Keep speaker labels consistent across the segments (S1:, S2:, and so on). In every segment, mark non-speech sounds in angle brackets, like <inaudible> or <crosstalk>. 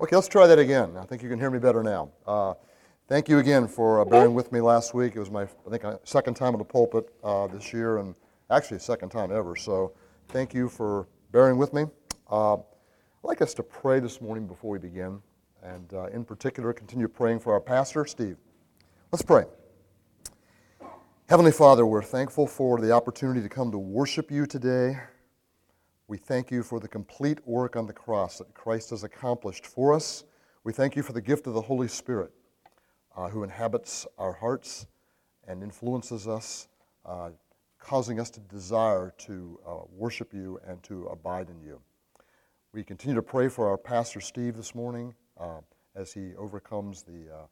S1: Okay, let's try that again. I think you can hear me better now. Uh, thank you again for uh, bearing with me last week. It was my, I think, uh, second time in the pulpit uh, this year, and actually second time ever. So thank you for bearing with me. Uh, I'd like us to pray this morning before we begin, and uh, in particular, continue praying for our pastor, Steve. Let's pray. Heavenly Father, we're thankful for the opportunity to come to worship you today. We thank you for the complete work on the cross that Christ has accomplished for us. We thank you for the gift of the Holy Spirit uh, who inhabits our hearts and influences us, uh, causing us to desire to uh, worship you and to abide in you. We continue to pray for our Pastor Steve this morning uh, as he overcomes the uh,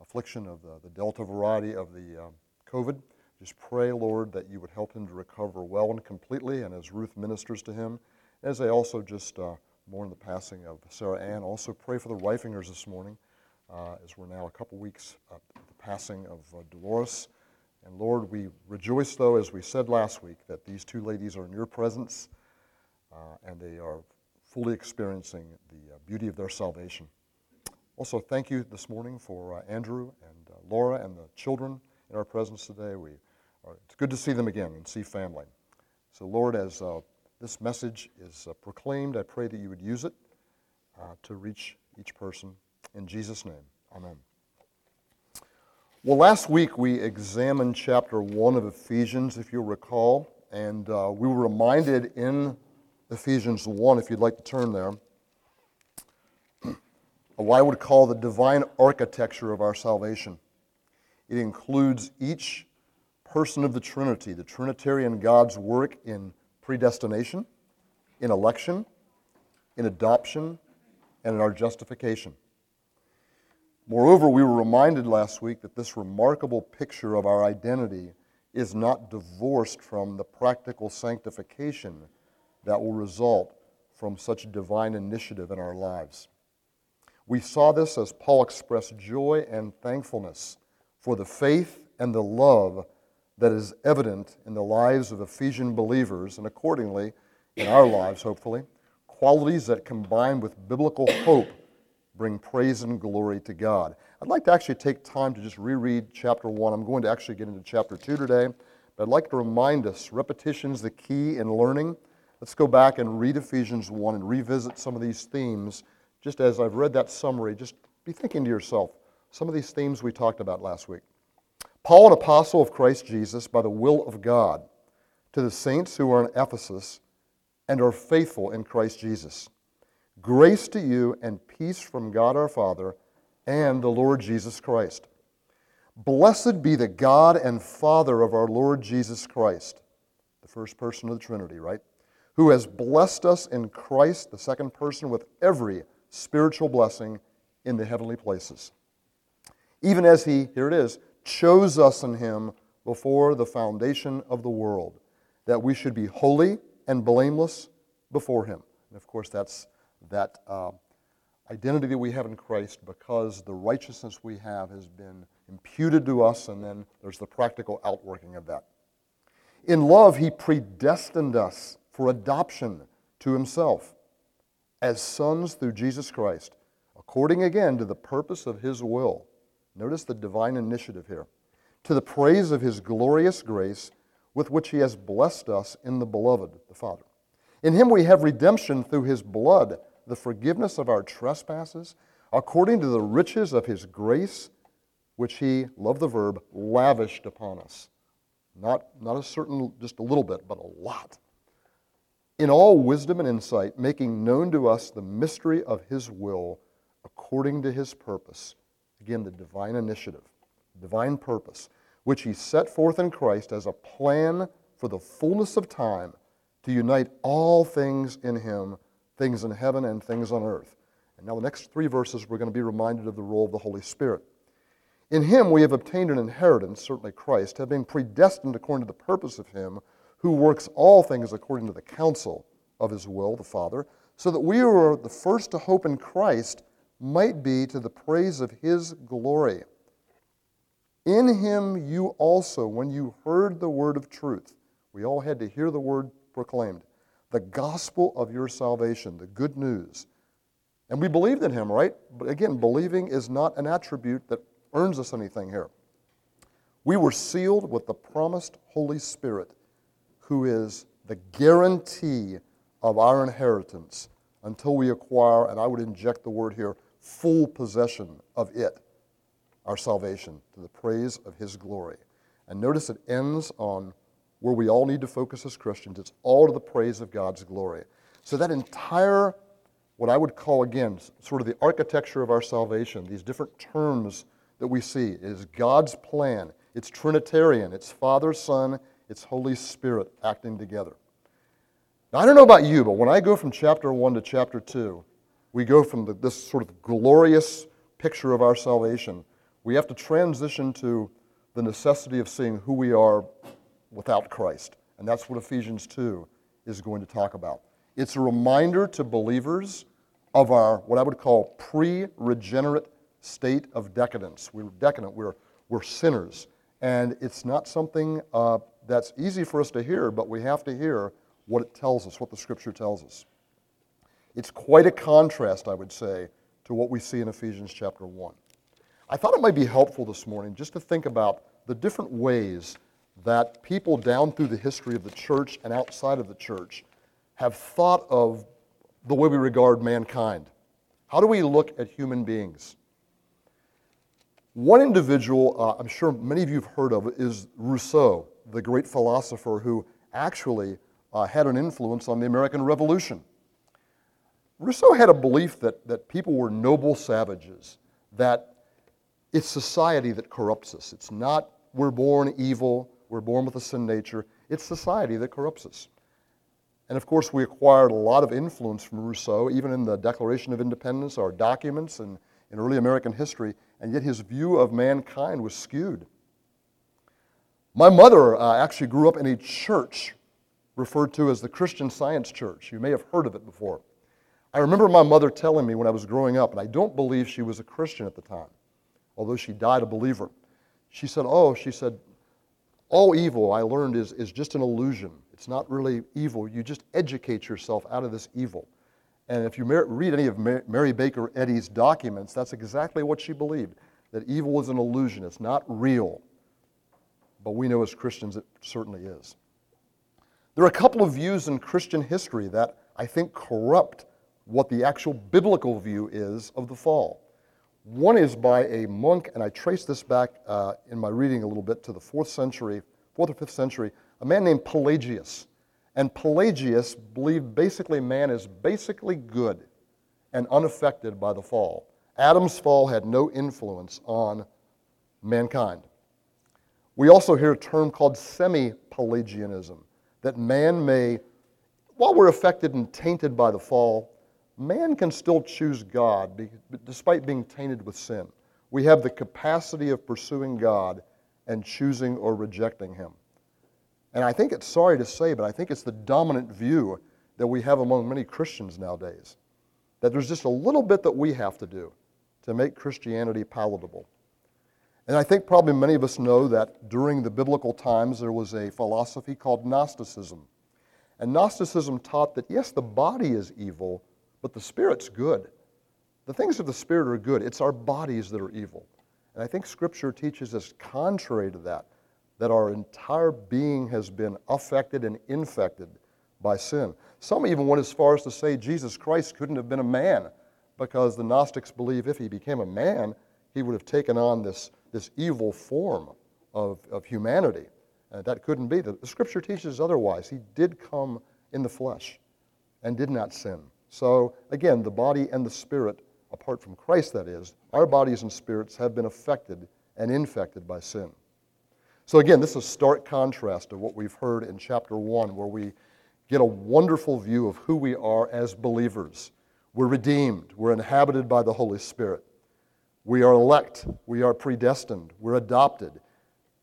S1: affliction of the, the, Delta variety of the uh, COVID. Just pray, Lord, that you would help him to recover well and completely, and as Ruth ministers to him, as I also just uh, mourn the passing of Sarah Ann, also pray for the Reifingers this morning, uh, as we're now a couple weeks at the passing of uh, Dolores. And Lord, we rejoice, though, as we said last week, that these two ladies are in your presence uh, and they are fully experiencing the uh, beauty of their salvation. Also, thank you this morning for uh, Andrew and Laura and the children in our presence today. We it's good to see them again and see family. So, Lord, as uh, this message is uh, proclaimed, I pray that you would use it uh, to reach each person. In Jesus' name, amen. Well, last week we examined chapter 1 of Ephesians, if you'll recall, and uh, we were reminded in Ephesians 1, if you'd like to turn there, what I would call the divine architecture of our salvation. It includes each person of the Trinity, the Trinitarian God's work in predestination, in election, in adoption, and in our justification. Moreover, we were reminded last week that this remarkable picture of our identity is not divorced from the practical sanctification that will result from such divine initiative in our lives. We saw this as Paul expressed joy and thankfulness for the faith and the love that is evident in the lives of Ephesian believers, and accordingly in our lives, hopefully, qualities that combine with biblical <coughs> hope bring praise and glory to God. I'd like to actually take time to just reread chapter 1. I'm going to actually get into chapter 2 today, but I'd like to remind us repetition's the key in learning. Let's go back and read Ephesians 1 and revisit some of these themes. Just as I've read that summary, just be thinking to yourself some of these themes we talked about last week. Paul, an apostle of Christ Jesus, by the will of God, to the saints who are in Ephesus and are faithful in Christ Jesus. Grace to you and peace from God our Father and the Lord Jesus Christ. Blessed be the God and Father of our Lord Jesus Christ, the first person of the Trinity, right? Who has blessed us in Christ, the second person, with every spiritual blessing in the heavenly places. Even as He, here it is, chose us in him before the foundation of the world, that we should be holy and blameless before him. And of course, that's that uh, identity that we have in Christ because the righteousness we have has been imputed to us, and then there's the practical outworking of that. In love, he predestined us for adoption to himself as sons through Jesus Christ, according again to the purpose of his will Notice the divine initiative here. To the praise of his glorious grace with which he has blessed us in the beloved, the Father. In him we have redemption through his blood, the forgiveness of our trespasses, according to the riches of his grace, which he, love the verb, lavished upon us. Not, not a certain, just a little bit, but a lot. In all wisdom and insight, making known to us the mystery of his will according to his purpose Again, the divine initiative, divine purpose, which he set forth in Christ as a plan for the fullness of time to unite all things in him, things in heaven and things on earth. And now, the next three verses, we're going to be reminded of the role of the Holy Spirit. In him we have obtained an inheritance, certainly Christ, having predestined according to the purpose of him who works all things according to the counsel of his will, the Father, so that we who are the first to hope in Christ might be to the praise of his glory. In him you also, when you heard the word of truth, we all had to hear the word proclaimed, the gospel of your salvation, the good news, And we believed in him, right? But again, believing is not an attribute that earns us anything here. We were sealed with the promised Holy Spirit, who is the guarantee of our inheritance until we acquire, and I would inject the word here, full possession of it, our salvation, to the praise of His glory. And notice it ends on where we all need to focus as Christians. It's all to the praise of God's glory. So that entire, what I would call again, sort of the architecture of our salvation, these different terms that we see, is God's plan. It's Trinitarian. It's Father, Son, it's Holy Spirit acting together. Now, I don't know about you, but when I go from chapter 1 to chapter 2, we go from the, this sort of glorious picture of our salvation. We have to transition to the necessity of seeing who we are without Christ. And that's what Ephesians 2 is going to talk about. It's a reminder to believers of our, what I would call pre regenerate state of decadence. We're decadent, we're, we're sinners. And it's not something uh, that's easy for us to hear, but we have to hear what it tells us, what the Scripture tells us. It's quite a contrast, I would say, to what we see in Ephesians chapter 1. I thought it might be helpful this morning just to think about the different ways that people down through the history of the church and outside of the church have thought of the way we regard mankind. How do we look at human beings? One individual, uh, I'm sure many of you have heard of, is Rousseau, the great philosopher who actually uh, had an influence on the American Revolution. Rousseau had a belief that, that people were noble savages, that it's society that corrupts us. It's not we're born evil, we're born with a sin nature. It's society that corrupts us. And of course, we acquired a lot of influence from Rousseau, even in the Declaration of Independence, our documents, and in early American history, and yet his view of mankind was skewed. My mother uh, actually grew up in a church referred to as the Christian Science Church. You may have heard of it before. I remember my mother telling me when I was growing up, and I don't believe she was a Christian at the time, although she died a believer. She said, Oh, she said, all evil, I learned, is, is just an illusion. It's not really evil. You just educate yourself out of this evil. And if you read any of Mary Baker Eddy's documents, that's exactly what she believed that evil is an illusion, it's not real. But we know as Christians it certainly is. There are a couple of views in Christian history that I think corrupt what the actual biblical view is of the fall. One is by a monk, and I trace this back uh, in my reading a little bit to the fourth century, fourth or fifth century, a man named Pelagius. And Pelagius believed basically man is basically good and unaffected by the fall. Adam's fall had no influence on mankind. We also hear a term called semi Pelagianism, that man may, while we're affected and tainted by the fall, man can still choose God despite being tainted with sin. We have the capacity of pursuing God and choosing or rejecting Him. And I think it's sorry to say, but I think it's the dominant view that we have among many Christians nowadays. That there's just a little bit that we have to do to make Christianity palatable. And I think probably many of us know that during the biblical times there was a philosophy called Gnosticism. And Gnosticism taught that, yes, the body is evil, but the Spirit's good. The things of the Spirit are good. It's our bodies that are evil. And I think Scripture teaches us contrary to that, that our entire being has been affected and infected by sin. Some even went as far as to say Jesus Christ couldn't have been a man because the Gnostics believe if he became a man, he would have taken on this, this evil form of, of humanity. And that couldn't be. The, the Scripture teaches otherwise. He did come in the flesh and did not sin. So, again, the body and the spirit, apart from Christ, that is, our bodies and spirits have been affected and infected by sin. So, again, this is a stark contrast to what we've heard in chapter 1, where we get a wonderful view of who we are as believers. We're redeemed, we're inhabited by the Holy Spirit. We are elect, we are predestined, we're adopted,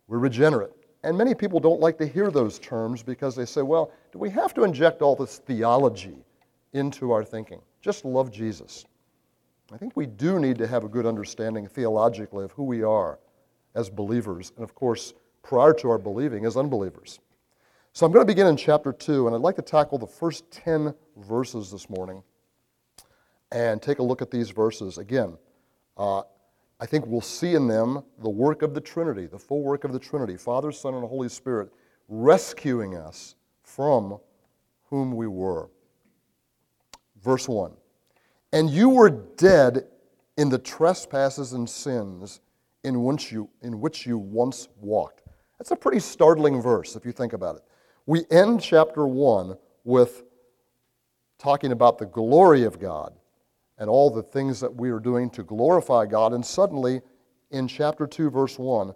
S1: we're regenerate. And many people don't like to hear those terms because they say, well, do we have to inject all this theology into our thinking. Just love Jesus. I think we do need to have a good understanding theologically of who we are as believers, and of course, prior to our believing as unbelievers. So I'm going to begin in chapter 2, and I'd like to tackle the first 10 verses this morning. and take a look at these verses. Again, uh, I think we'll see in them the work of the Trinity, the full work of the Trinity Father, Son, and Holy Spirit rescuing us from whom we were. Verse 1 And you were dead in the trespasses and sins in which you, in which you once walked. That's a pretty startling verse if you think about it. We end chapter 1 with talking about the glory of God and all the things that we are doing to glorify God, and suddenly in chapter 2, verse 1,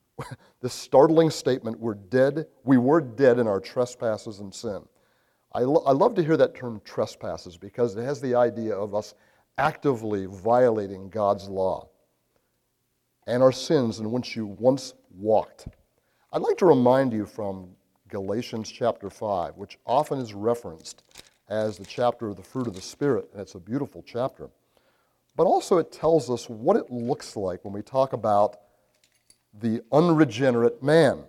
S1: <laughs> this startling statement we're dead, we were dead in our trespasses and sin. I, lo- I love to hear that term trespasses because it has the idea of us actively violating God's law and our sins in which you once walked. I'd like to remind you from Galatians chapter 5, which often is referenced as the chapter of the fruit of the Spirit, and it's a beautiful chapter. But also, it tells us what it looks like when we talk about the unregenerate man.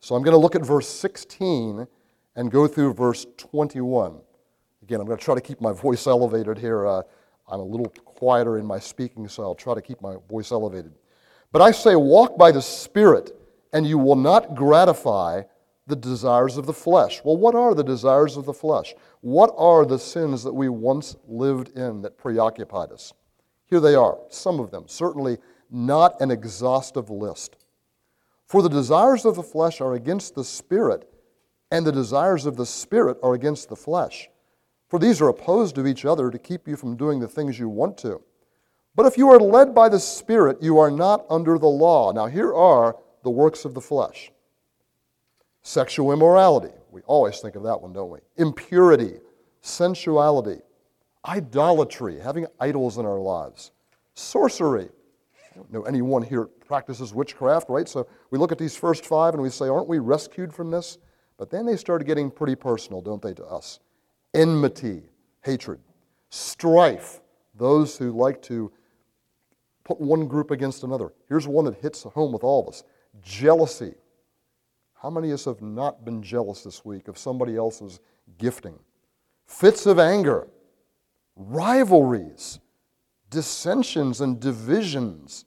S1: So I'm going to look at verse 16 and go through verse 21. Again, I'm going to try to keep my voice <laughs> elevated here. Uh, I'm a little quieter in my speaking, so I'll try to keep my voice elevated. But I say, walk by the Spirit, and you will not gratify the desires of the flesh. Well, what are the desires of the flesh? What are the sins that we once lived in that preoccupied us? Here they are, some of them, certainly not an exhaustive list. For the desires of the flesh are against the Spirit, and the desires of the Spirit are against the flesh. For these are opposed to each other to keep you from doing the things you want to. But if you are led by the Spirit, you are not under the law. Now, here are the works of the flesh Sexual immorality. We always think of that one, don't we? Impurity, sensuality, idolatry, having idols in our lives, sorcery. I don't know anyone here practices witchcraft, right? So we look at these first five and we say, aren't we rescued from this? But then they started getting pretty personal, don't they, to us? Enmity, hatred, strife, those who like to put one group against another. Here's one that hits home with all of us jealousy, how many of us have not been jealous this week of somebody else's gifting? Fits of anger, rivalries, dissensions and divisions.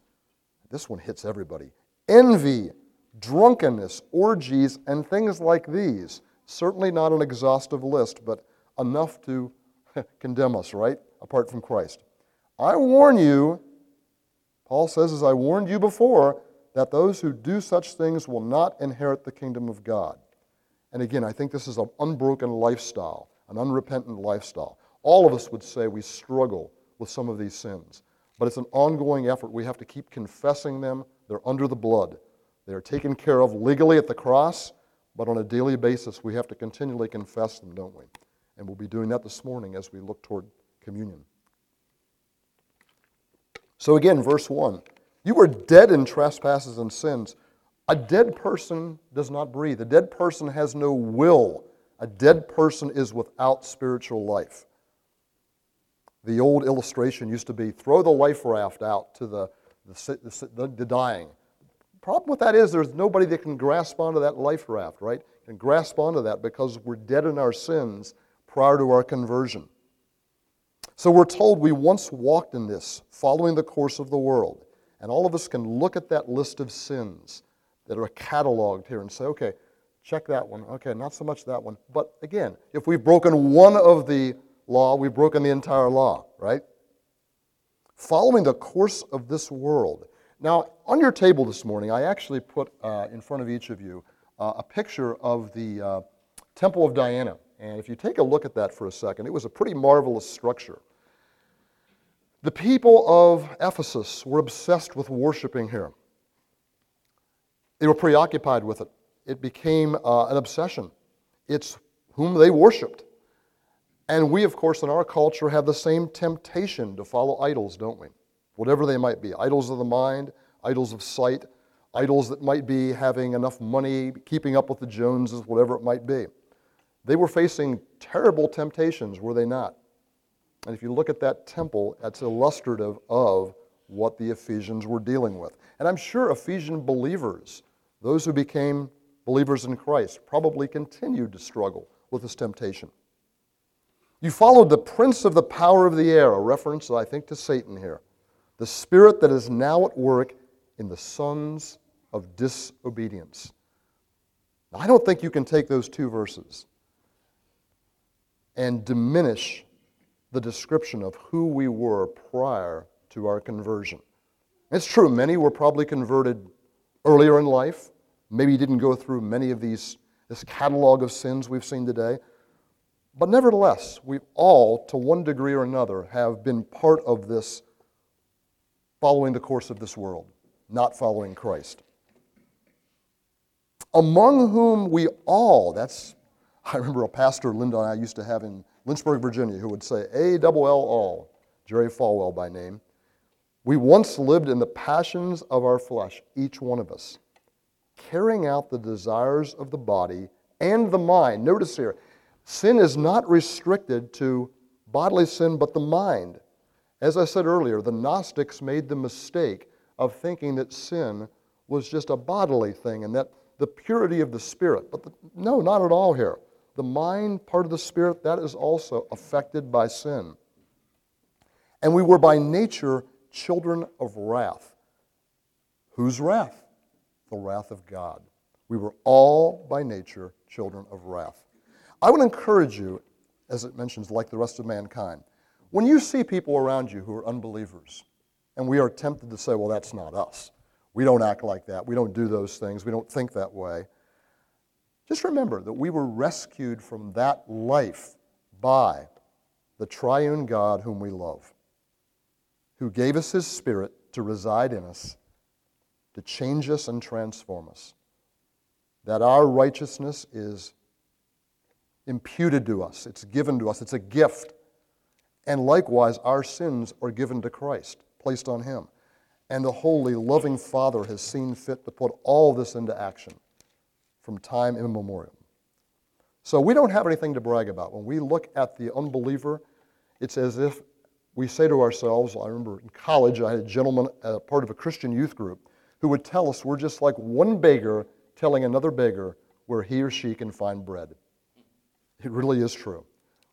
S1: This one hits everybody. Envy, drunkenness, orgies, and things like these. Certainly not an exhaustive list, but enough to <laughs> condemn us, right? Apart from Christ. I warn you, Paul says, as I warned you before, that those who do such things will not inherit the kingdom of God. And again, I think this is an unbroken lifestyle, an unrepentant lifestyle. All of us would say we struggle with some of these sins, but it's an ongoing effort. We have to keep confessing them. They're under the blood, they are taken care of legally at the cross, but on a daily basis, we have to continually confess them, don't we? And we'll be doing that this morning as we look toward communion. So, again, verse 1 you were dead in trespasses and sins. A dead person does not breathe. A dead person has no will. A dead person is without spiritual life. The old illustration used to be throw the life raft out to the, the, the, the dying. Problem with that is there's nobody that can grasp onto that life raft, right? Can grasp onto that because we're dead in our sins prior to our conversion. So we're told we once walked in this, following the course of the world. And all of us can look at that list of sins that are cataloged here and say, okay, check that one. Okay, not so much that one. But again, if we've broken one of the law, we've broken the entire law, right? Following the course of this world. Now, on your table this morning, I actually put uh, in front of each of you uh, a picture of the uh, Temple of Diana. And if you take a look at that for a second, it was a pretty marvelous structure. The people of Ephesus were obsessed with worshiping here. They were preoccupied with it. It became uh, an obsession. It's whom they worshiped. And we, of course, in our culture have the same temptation to follow idols, don't we? Whatever they might be idols of the mind, idols of sight, idols that might be having enough money, keeping up with the Joneses, whatever it might be. They were facing terrible temptations, were they not? And if you look at that temple, that's illustrative of what the Ephesians were dealing with. And I'm sure Ephesian believers, those who became believers in Christ, probably continued to struggle with this temptation. You followed the prince of the power of the air, a reference, I think, to Satan here. The spirit that is now at work in the sons of disobedience. Now, I don't think you can take those two verses and diminish the description of who we were prior to our conversion. It's true, many were probably converted earlier in life, maybe didn't go through many of these, this catalog of sins we've seen today. But nevertheless, we all, to one degree or another, have been part of this following the course of this world, not following Christ. Among whom we all, that's, I remember a pastor Linda and I used to have in Lynchburg, Virginia, who would say, A double L all, Jerry Falwell by name. We once lived in the passions of our flesh, each one of us, carrying out the desires of the body and the mind. Notice here, sin is not restricted to bodily sin, but the mind. As I said earlier, the Gnostics made the mistake of thinking that sin was just a bodily thing and that the purity of the spirit. But the, no, not at all here. The mind, part of the spirit, that is also affected by sin. And we were by nature children of wrath. Whose wrath? The wrath of God. We were all by nature children of wrath. I would encourage you, as it mentions, like the rest of mankind, when you see people around you who are unbelievers, and we are tempted to say, well, that's not us. We don't act like that. We don't do those things. We don't think that way. Just remember that we were rescued from that life by the triune God whom we love, who gave us his Spirit to reside in us, to change us and transform us. That our righteousness is imputed to us, it's given to us, it's a gift. And likewise, our sins are given to Christ, placed on Him. And the holy, loving Father has seen fit to put all this into action from time immemorial. So we don't have anything to brag about. When we look at the unbeliever, it's as if we say to ourselves, I remember in college, I had a gentleman, uh, part of a Christian youth group, who would tell us we're just like one beggar telling another beggar where he or she can find bread. It really is true.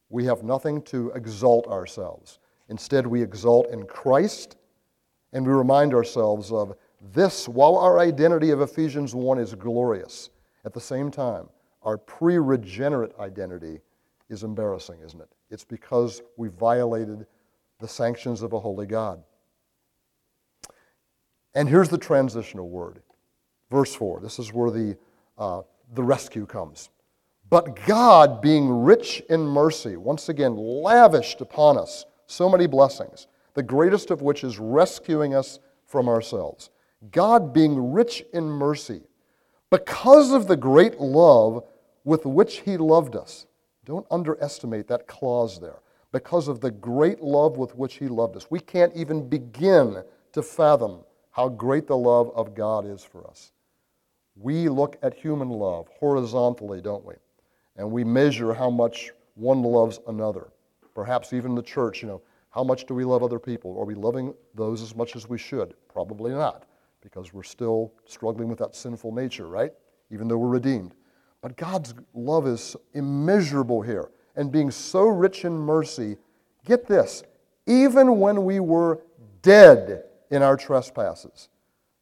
S1: We have nothing to exalt ourselves. Instead, we exalt in Christ and we remind ourselves of this while our identity of Ephesians 1 is glorious. At the same time, our pre regenerate identity is embarrassing, isn't it? It's because we violated the sanctions of a holy God. And here's the transitional word. Verse 4. This is where the, uh, the rescue comes. But God, being rich in mercy, once again lavished upon us so many blessings, the greatest of which is rescuing us from ourselves. God, being rich in mercy, because of the great love with which He loved us. Don't underestimate that clause there. Because of the great love with which He loved us. We can't even begin to fathom how great the love of God is for us. We look at human love horizontally, don't we? And we measure how much one loves another. Perhaps even the church, you know, how much do we love other people? Are we loving those as much as we should? Probably not, because we're still struggling with that sinful nature, right? Even though we're redeemed. But God's love is immeasurable here. And being so rich in mercy, get this, even when we were dead in our trespasses,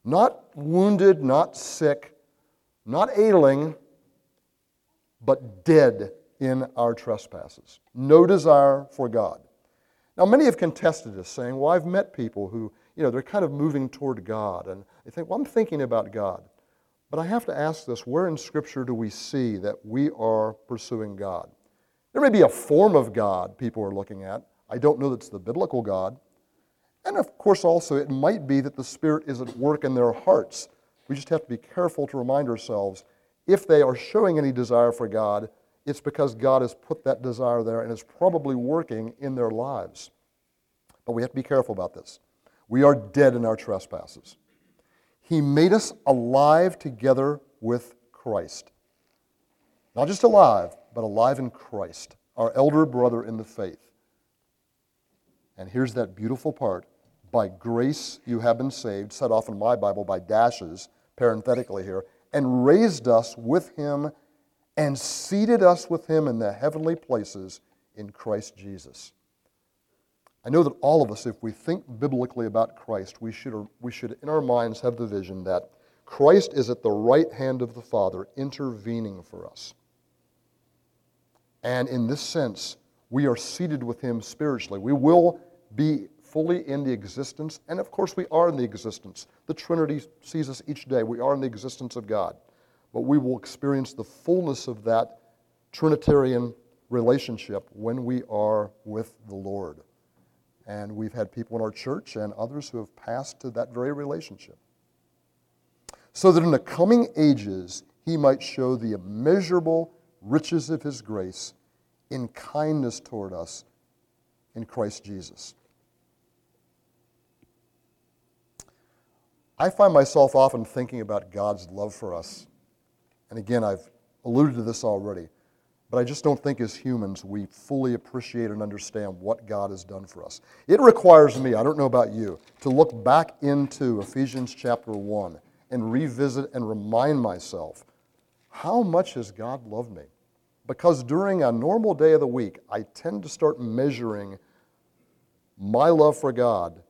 S1: not wounded, not sick, not ailing, but dead in our trespasses. No desire for God. Now, many have contested this, saying, Well, I've met people who, you know, they're kind of moving toward God, and they think, Well, I'm thinking about God. But I have to ask this where in Scripture do we see that we are pursuing God? There may be a form of God people are looking at. I don't know that it's the biblical God. And of course, also, it might be that the Spirit is at work in their hearts. We just have to be careful to remind ourselves if they are showing any desire for God, it's because God has put that desire there and is probably working in their lives. But we have to be careful about this. We are dead in our trespasses. He made us alive together with Christ. Not just alive, but alive in Christ, our elder brother in the faith. And here's that beautiful part by grace you have been saved, set off in my Bible by dashes, parenthetically here, and raised us with him and seated us with him in the heavenly places in Christ Jesus. I know that all of us, if we think biblically about Christ, we should, we should in our minds have the vision that Christ is at the right hand of the Father, intervening for us. And in this sense, we are seated with Him spiritually. We will be fully in the existence, and of course, we are in the existence. The Trinity sees us each day. We are in the existence of God. But we will experience the fullness of that Trinitarian relationship when we are with the Lord. And we've had people in our church and others who have passed to that very relationship. So that in the coming ages, he might show the immeasurable riches of his grace in kindness toward us in Christ Jesus. I find myself often thinking about God's love for us. And again, I've alluded to this already. But I just don't think as humans we fully appreciate and understand what God has done for us. It requires me, I don't know about you, to look back into Ephesians chapter 1 and revisit and remind myself how much has God loved me? Because during a normal day of the week, I tend to start measuring my love for God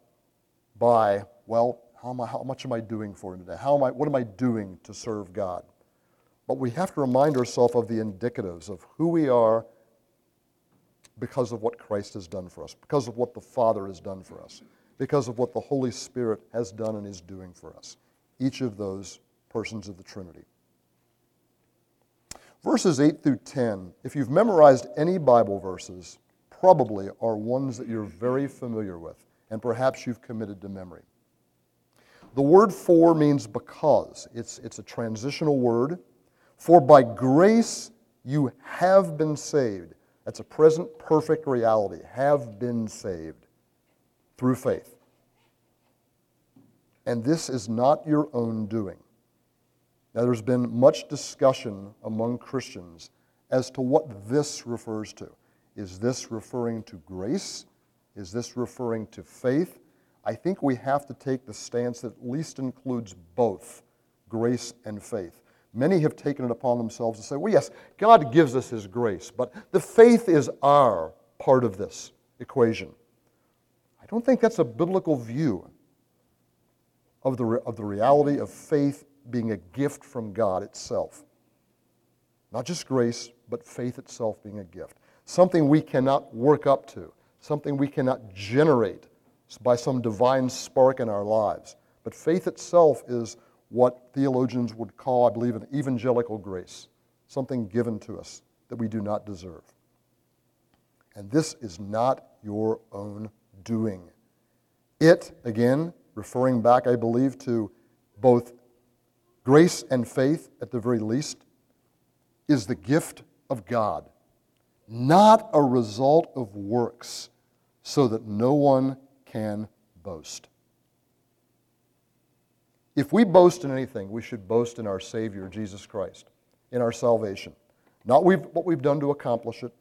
S1: by, well, how, am I, how much am I doing for Him today? How am I, what am I doing to serve God? But we have to remind ourselves of the indicatives of who we are because of what Christ has done for us, because of what the Father has done for us, because of what the Holy Spirit has done and is doing for us. Each of those persons of the Trinity. Verses 8 through 10, if you've memorized any Bible verses, probably are ones that you're very familiar with, and perhaps you've committed to memory. The word for means because. It's, it's a transitional word. For by grace you have been saved. That's a present perfect reality. Have been saved through faith. And this is not your own doing. Now, there's been much discussion among Christians as to what this refers to. Is this referring to grace? Is this referring to faith? I think we have to take the stance that at least includes both grace and faith. Many have taken it upon themselves to say, well, yes, God gives us His grace, but the faith is our part of this equation. I don't think that's a biblical view of the, of the reality of faith being a gift from God itself. Not just grace, but faith itself being a gift. Something we cannot work up to, something we cannot generate by some divine spark in our lives. But faith itself is what theologians would call, I believe, an evangelical grace, something given to us that we do not deserve. And this is not your own doing. It, again, referring back, I believe, to both grace and faith at the very least, is the gift of God, not a result of works, so that no one can boast. If we boast in anything, we should boast in our Savior, Jesus Christ, in our salvation. Not we've, what we've done to accomplish it,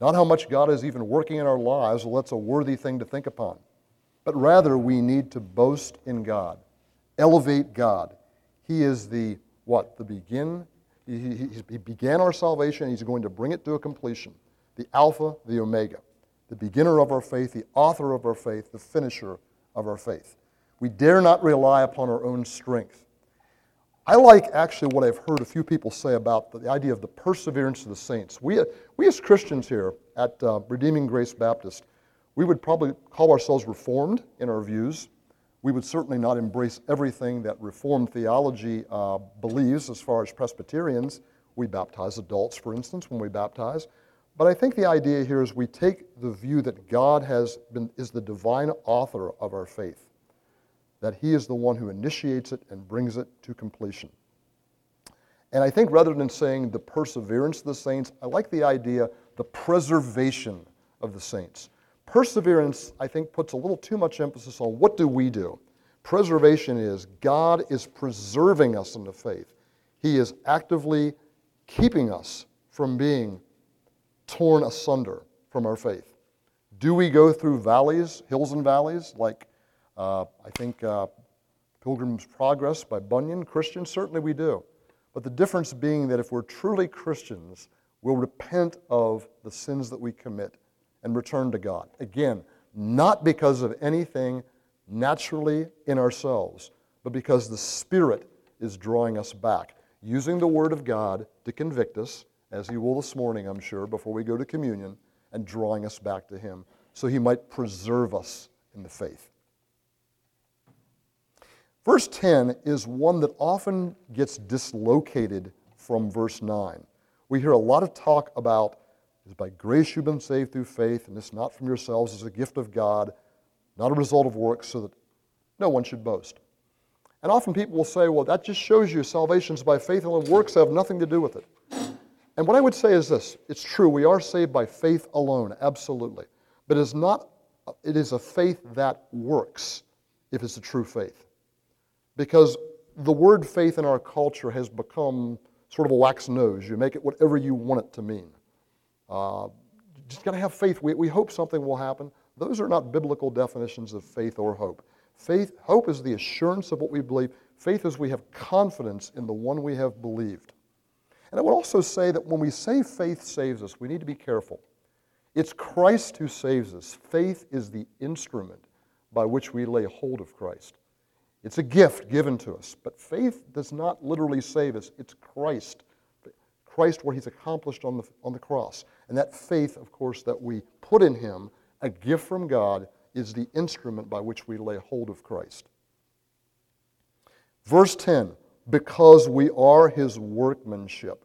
S1: not how much God is even working in our lives, well, that's a worthy thing to think upon. But rather, we need to boast in God, elevate God. He is the what? The begin. He, he, he began our salvation, he's going to bring it to a completion. The Alpha, the Omega, the beginner of our faith, the author of our faith, the finisher of our faith. We dare not rely upon our own strength. I like actually what I've heard a few people say about the idea of the perseverance of the saints. We, we as Christians here at uh, Redeeming Grace Baptist, we would probably call ourselves reformed in our views. We would certainly not embrace everything that Reformed theology uh, believes as far as Presbyterians. We baptize adults, for instance, when we baptize. But I think the idea here is we take the view that God has been, is the divine author of our faith that He is the one who initiates it and brings it to completion. And I think rather than saying the perseverance of the saints, I like the idea the preservation of the saints. Perseverance, I think, puts a little too much emphasis on what do we do. Preservation is God is preserving us in the faith. He is actively keeping us from being torn asunder from our faith. Do we go through valleys, hills and valleys, like uh, I think uh, Pilgrim's Progress by Bunyan, Christians, certainly we do. But the difference being that if we're truly Christians, we'll repent of the sins that we commit and return to God. Again, not because of anything naturally in ourselves, but because the Spirit is drawing us back, using the Word of God to convict us, as He will this morning, I'm sure, before we go to communion, and drawing us back to Him so He might preserve us in the faith. Verse 10 is one that often gets dislocated from verse 9. We hear a lot of talk about it's by grace you've been saved through faith, and this not from yourselves, is a gift of God, not a result of works, so that no one should boast. And often people will say, well, that just shows you salvation's by faith, and works have nothing to do with it. And what I would say is this it's true, we are saved by faith alone, absolutely. But it is, not, it is a faith that works if it's a true faith. Because the word faith in our culture has become sort of a wax nose. You make it whatever you want it to mean. Uh, just got to have faith. We, we hope something will happen. Those are not biblical definitions of faith or hope. Faith, hope is the assurance of what we believe. Faith is we have confidence in the one we have believed. And I would also say that when we say faith saves us, we need to be careful. It's Christ who saves us. Faith is the instrument by which we lay hold of Christ. It's a gift given to us, but faith does not literally save us. It's Christ. Christ, what he's accomplished on the, on the cross. And that faith, of course, that we put in him, a gift from God, is the instrument by which we lay hold of Christ. Verse 10 because we are his workmanship,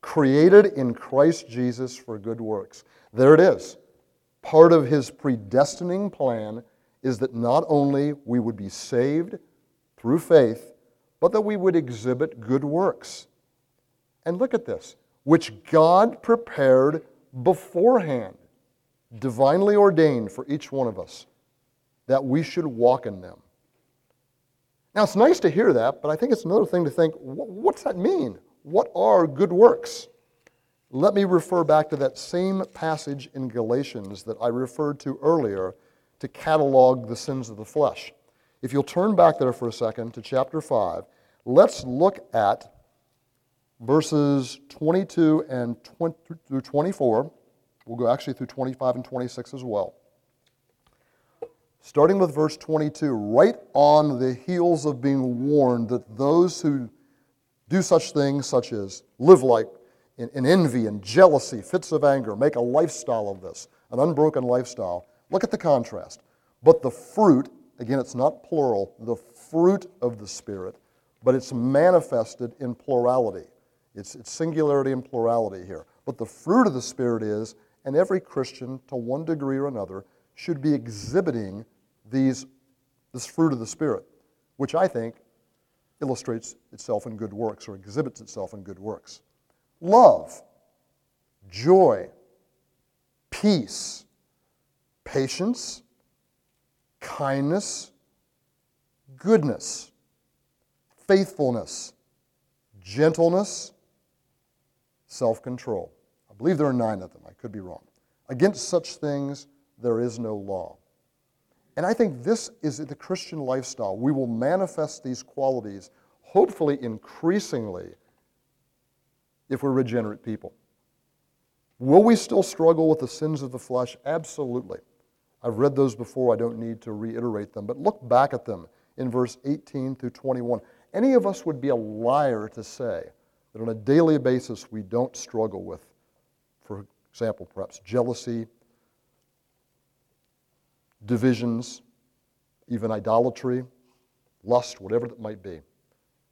S1: created in Christ Jesus for good works. There it is. Part of his predestining plan is that not only we would be saved through faith, but that we would exhibit good works. And look at this, which God prepared beforehand divinely ordained for each one of us that we should walk in them. Now, it's nice to hear that, but I think it's another thing to think what's that mean? What are good works? Let me refer back to that same passage in Galatians that I referred to earlier to catalog the sins of the flesh. If you'll turn back there for a second to chapter 5, let's look at verses 22 and 20 through 24. We'll go actually through 25 and 26 as well. Starting with verse 22, right on the heels of being warned that those who do such things, such as live like in, in envy and jealousy, fits of anger, make a lifestyle of this, an unbroken lifestyle, look at the contrast. But the fruit, again, it's not plural, the fruit of the Spirit, but it's manifested in plurality. It's, it's singularity and plurality here. But the fruit of the Spirit is and every Christian, to one degree or another, should be exhibiting these, this fruit of the Spirit, which I think illustrates itself in good works or exhibits itself in good works. Love, joy, peace, patience, kindness, goodness, faithfulness, gentleness, self control. I believe there are nine of them. I could be wrong. Against such things, there is no law. And I think this is the Christian lifestyle. We will manifest these qualities, hopefully increasingly, if we're regenerate people. Will we still struggle with the sins of the flesh? Absolutely. I've read those before, I don't need to reiterate them. But look back at them in verse 18 through 21. Any of us would be a liar to say that on a daily basis we don't struggle with for example, perhaps jealousy, divisions, even idolatry, lust, whatever it might be.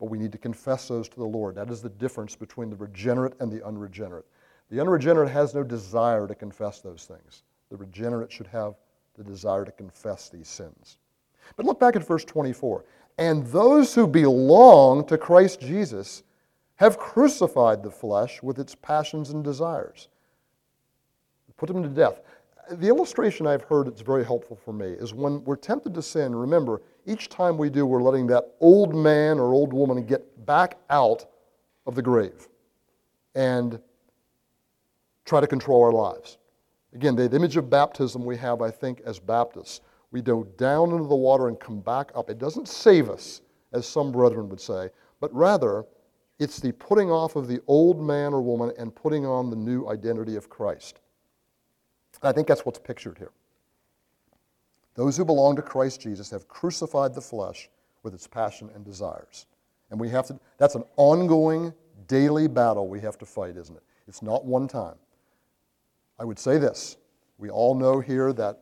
S1: But we need to confess those to the Lord. That is the difference between the regenerate and the unregenerate. The unregenerate has no desire to confess those things. The regenerate should have the desire to confess these sins. But look back at verse 24. And those who belong to Christ Jesus have crucified the flesh with its passions and desires put them to death. The illustration I've heard that's very helpful for me is when we're tempted to sin, remember, each time we do, we're letting that old man or old woman get back out of the grave and try to control our lives. Again, the image of baptism we have, I think, as Baptists. We go down into the water and come back up. It doesn't save us, as some brethren would say, but rather It's the putting off of the old man or woman and putting on the new identity of Christ. I think that's what's pictured here. Those who belong to Christ Jesus have crucified the flesh with its passion and desires. And we have to, that's an ongoing, daily battle we have to fight, isn't it? It's not one time. I would say this we all know here that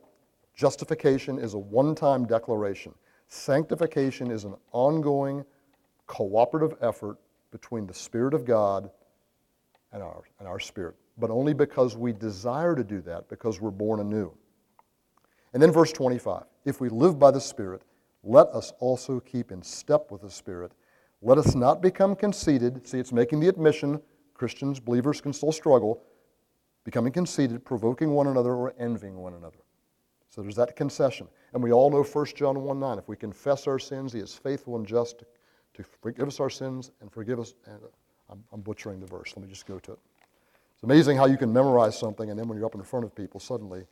S1: justification is a one time declaration, sanctification is an ongoing, cooperative effort between the Spirit of God and our, and our spirit, but only because we desire to do that, because we're born anew. And then verse 25 if we live by the Spirit, let us also keep in step with the Spirit. Let us not become conceited. See, it's making the admission Christians, believers can still struggle, becoming conceited, provoking one another, or envying one another. So there's that concession. And we all know 1 John 1 9. If we confess our sins, he is faithful and just to, to forgive us our sins and forgive us. And uh, I'm, I'm butchering the verse. Let me just go to it. It's amazing how you can memorize something, and then when you're up in front of people, suddenly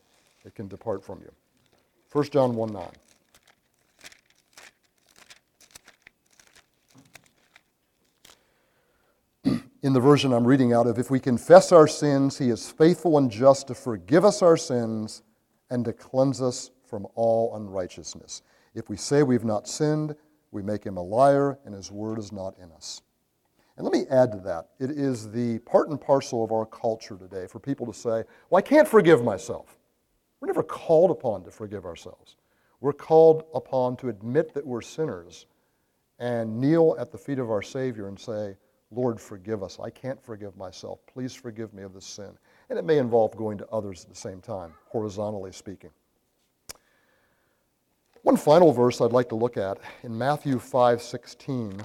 S1: it can depart from you. 1 John 1 9. <clears throat> in the version I'm reading out of, if we confess our sins, he is faithful and just to forgive us our sins and to cleanse us from all unrighteousness. If we say we've not sinned, we make him a liar, and his word is not in us. And let me add to that. It is the part and parcel of our culture today for people to say, Well, I can't forgive myself. We're never called upon to forgive ourselves. We're called upon to admit that we're sinners and kneel at the feet of our Savior and say, Lord, forgive us. I can't forgive myself. Please forgive me of this sin. And it may involve going to others at the same time, horizontally speaking. One final verse I'd like to look at in Matthew 5:16.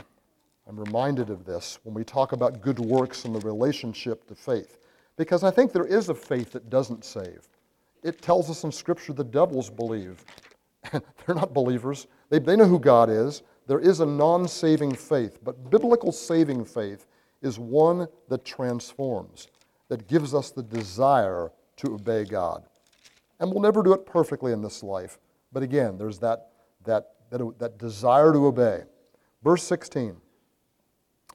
S1: I'm reminded of this when we talk about good works and the relationship to faith, because I think there is a faith that doesn't save. It tells us in Scripture the devils believe. <laughs> They're not believers. They, they know who God is. There is a non saving faith, but biblical saving faith is one that transforms, that gives us the desire to obey God. And we'll never do it perfectly in this life, but again, there's that, that, that, that desire to obey. Verse 16,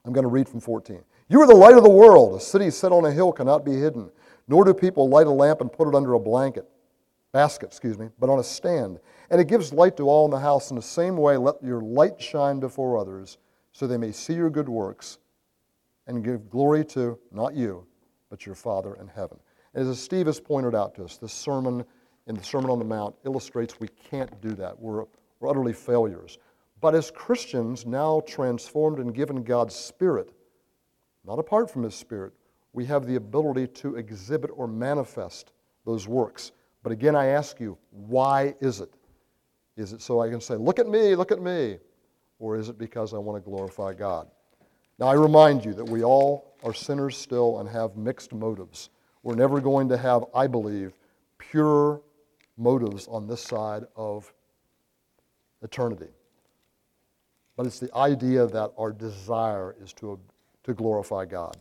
S1: I'm going to read from 14. You are the light of the world. A city set on a hill cannot be hidden, nor do people light a lamp and put it under a blanket basket, excuse me, but on a stand. And it gives light to all in the house. In the same way, let your light shine before others, so they may see your good works and give glory to not you, but your Father in heaven. as Steve has pointed out to us, this sermon in the Sermon on the Mount illustrates we can't do that. We're, we're utterly failures. But as Christians, now transformed and given God's Spirit, not apart from His Spirit, we have the ability to exhibit or manifest those works. But again, I ask you, why is it? Is it so I can say, look at me, look at me? Or is it because I want to glorify God? Now, I remind you that we all are sinners still and have mixed motives. We're never going to have, I believe, pure motives on this side of eternity. But it's the idea that our desire is to, to glorify God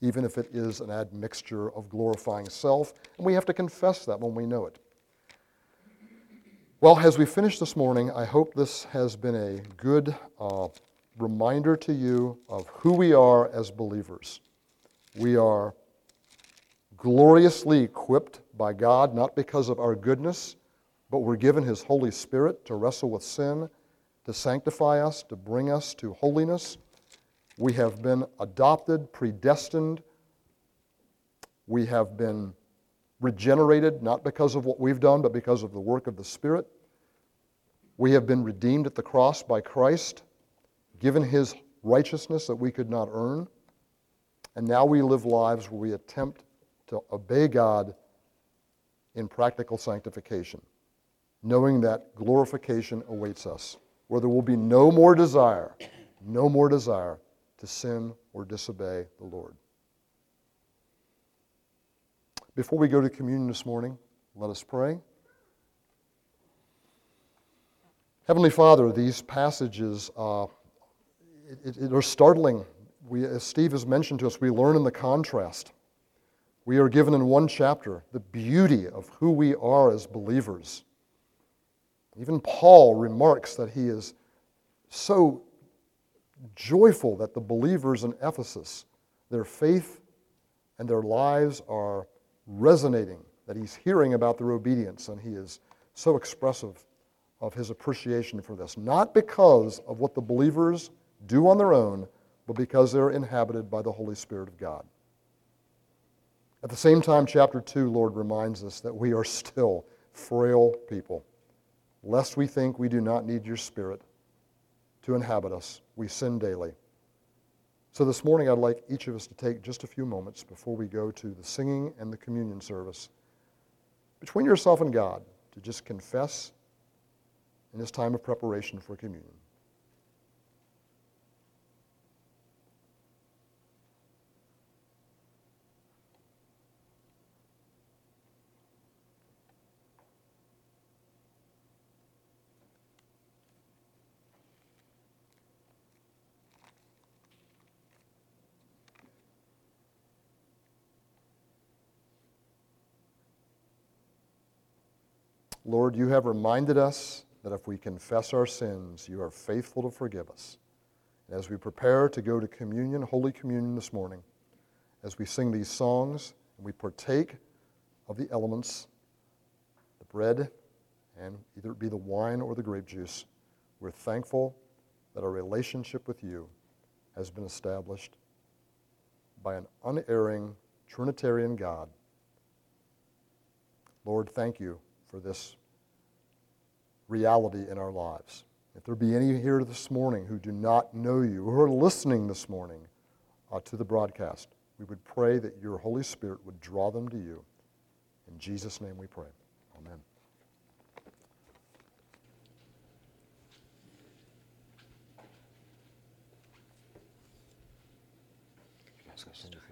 S1: even if it is an admixture of glorifying self, and we have to confess that when we know it. Well, as we finish this morning, I hope this has been a good uh, reminder to you of who we are as believers. We are gloriously equipped by God, not because of our goodness, but we're given His Holy Spirit to wrestle with sin, to sanctify us, to bring us to holiness. We have been adopted, predestined. We have been regenerated, not because of what we've done, but because of the work of the Spirit. We have been redeemed at the cross by Christ, given His righteousness that we could not earn. And now we live lives where we attempt to obey God in practical sanctification, knowing that glorification awaits us, where there will be no more desire, no more desire to sin or disobey the Lord. Before we go to communion this morning, let us pray. Heavenly Father, these passages uh, it, it are startling. We, as Steve has mentioned to us, we learn in the contrast. We are given in one chapter the beauty of who we are as believers. Even Paul remarks that he is so joyful that the believers in Ephesus, their faith and their lives are resonating, that he's hearing about their obedience, and he is so expressive of his appreciation for this. Not because of what the believers do on their own, but because they're inhabited by the Holy Spirit of God. At the same time, chapter 2, Lord reminds us that we are still frail people. Lest we think we do not need your Spirit to inhabit us, we sin daily. So this morning, I'd like each of us to take just a few moments before we go to the singing and the communion service between yourself and God to just confess in this time of preparation for communion. Lord, you have reminded us that if we confess our sins, you are faithful to forgive us. And as we prepare to go to communion, Holy Communion this morning, as we sing these songs and we partake of the elements, the bread, and either it be the wine or the grape juice, we're thankful that our relationship with you has been established by an unerring Trinitarian God. Lord, thank you for this reality in our lives. If there be any here this morning who do not know you, who are listening this morning uh, to the broadcast, we would pray that your Holy Spirit would draw them to you. In Jesus' name we pray. Amen. You guys?